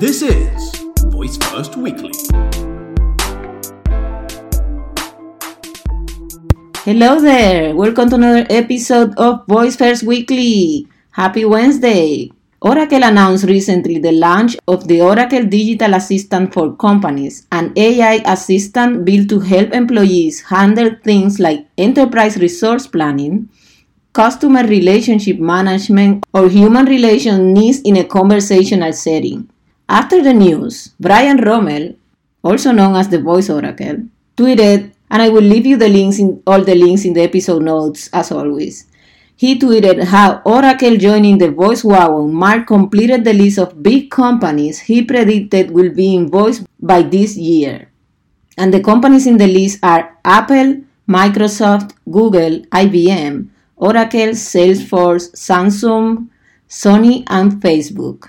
This is Voice First Weekly. Hello there. Welcome to another episode of Voice First Weekly. Happy Wednesday. Oracle announced recently the launch of the Oracle Digital Assistant for Companies, an AI assistant built to help employees handle things like enterprise resource planning, customer relationship management, or human relation needs in a conversational setting. After the news, Brian Roemmele, also known as the Voice Oracle, tweeted and I will leave you the links in all the links in the episode notes as always. He tweeted how Oracle joining the voice wagon Mark completed the list of big companies he predicted will be invoiced by this year. And the companies in the list are Apple, Microsoft, Google, IBM, Oracle, Salesforce, Samsung, Sony, and Facebook.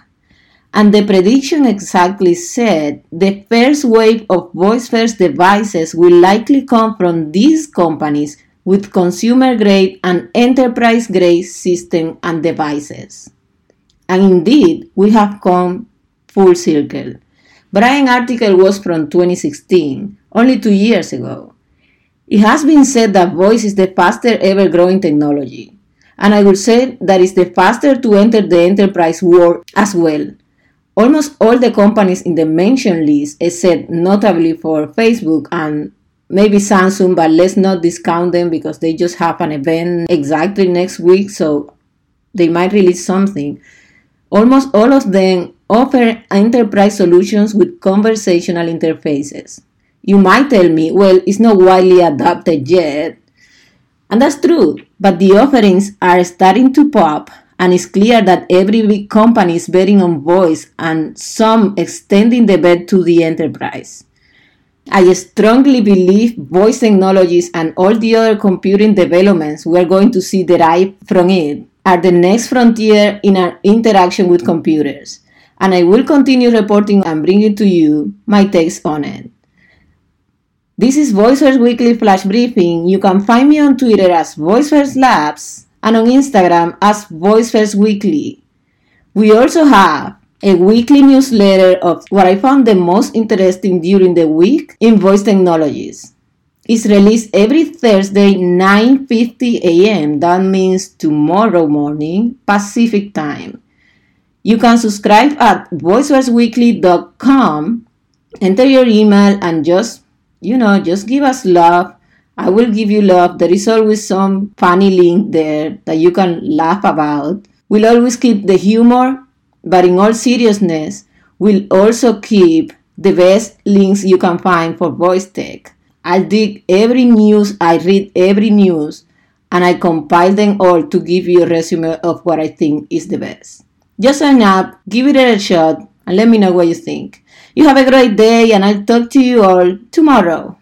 And the prediction exactly said the first wave of voice first devices will likely come from these companies with consumer grade and enterprise grade systems and devices. And indeed, we have come full circle. Brian's article was from 2016, only two years ago. It has been said that voice is the fastest ever growing technology. And I would say that it's the faster to enter the enterprise world as well Almost all the companies in the mentioned list, except notably for Facebook and maybe Samsung, but let's not discount them because they just have an event exactly next week, so they might release something. Almost all of them offer enterprise solutions with conversational interfaces. You might tell me, well, it's not widely adopted yet. And that's true, but the offerings are starting to pop and it's clear that every big company is betting on voice and some extending the bet to the enterprise. I strongly believe voice technologies and all the other computing developments we're going to see derive from it are the next frontier in our interaction with computers. And I will continue reporting and bringing to you my takes on it. This is VoiceFirst Weekly Flash Briefing. You can find me on Twitter as VoiceFirst Labs and on Instagram as Voice First Weekly. We also have a weekly newsletter of what I found the most interesting during the week in voice technologies. It's released every Thursday 9:50 a.m. That means tomorrow morning Pacific time. You can subscribe at voicefirstweekly.com, enter your email and just, you know, just give us love I will give you love. There is always some funny link there that you can laugh about. We'll always keep the humor, but in all seriousness, we'll also keep the best links you can find for voice tech. I dig every news, I read every news, and I compile them all to give you a resume of what I think is the best. Just sign up, give it a shot, and let me know what you think. You have a great day, and I'll talk to you all tomorrow.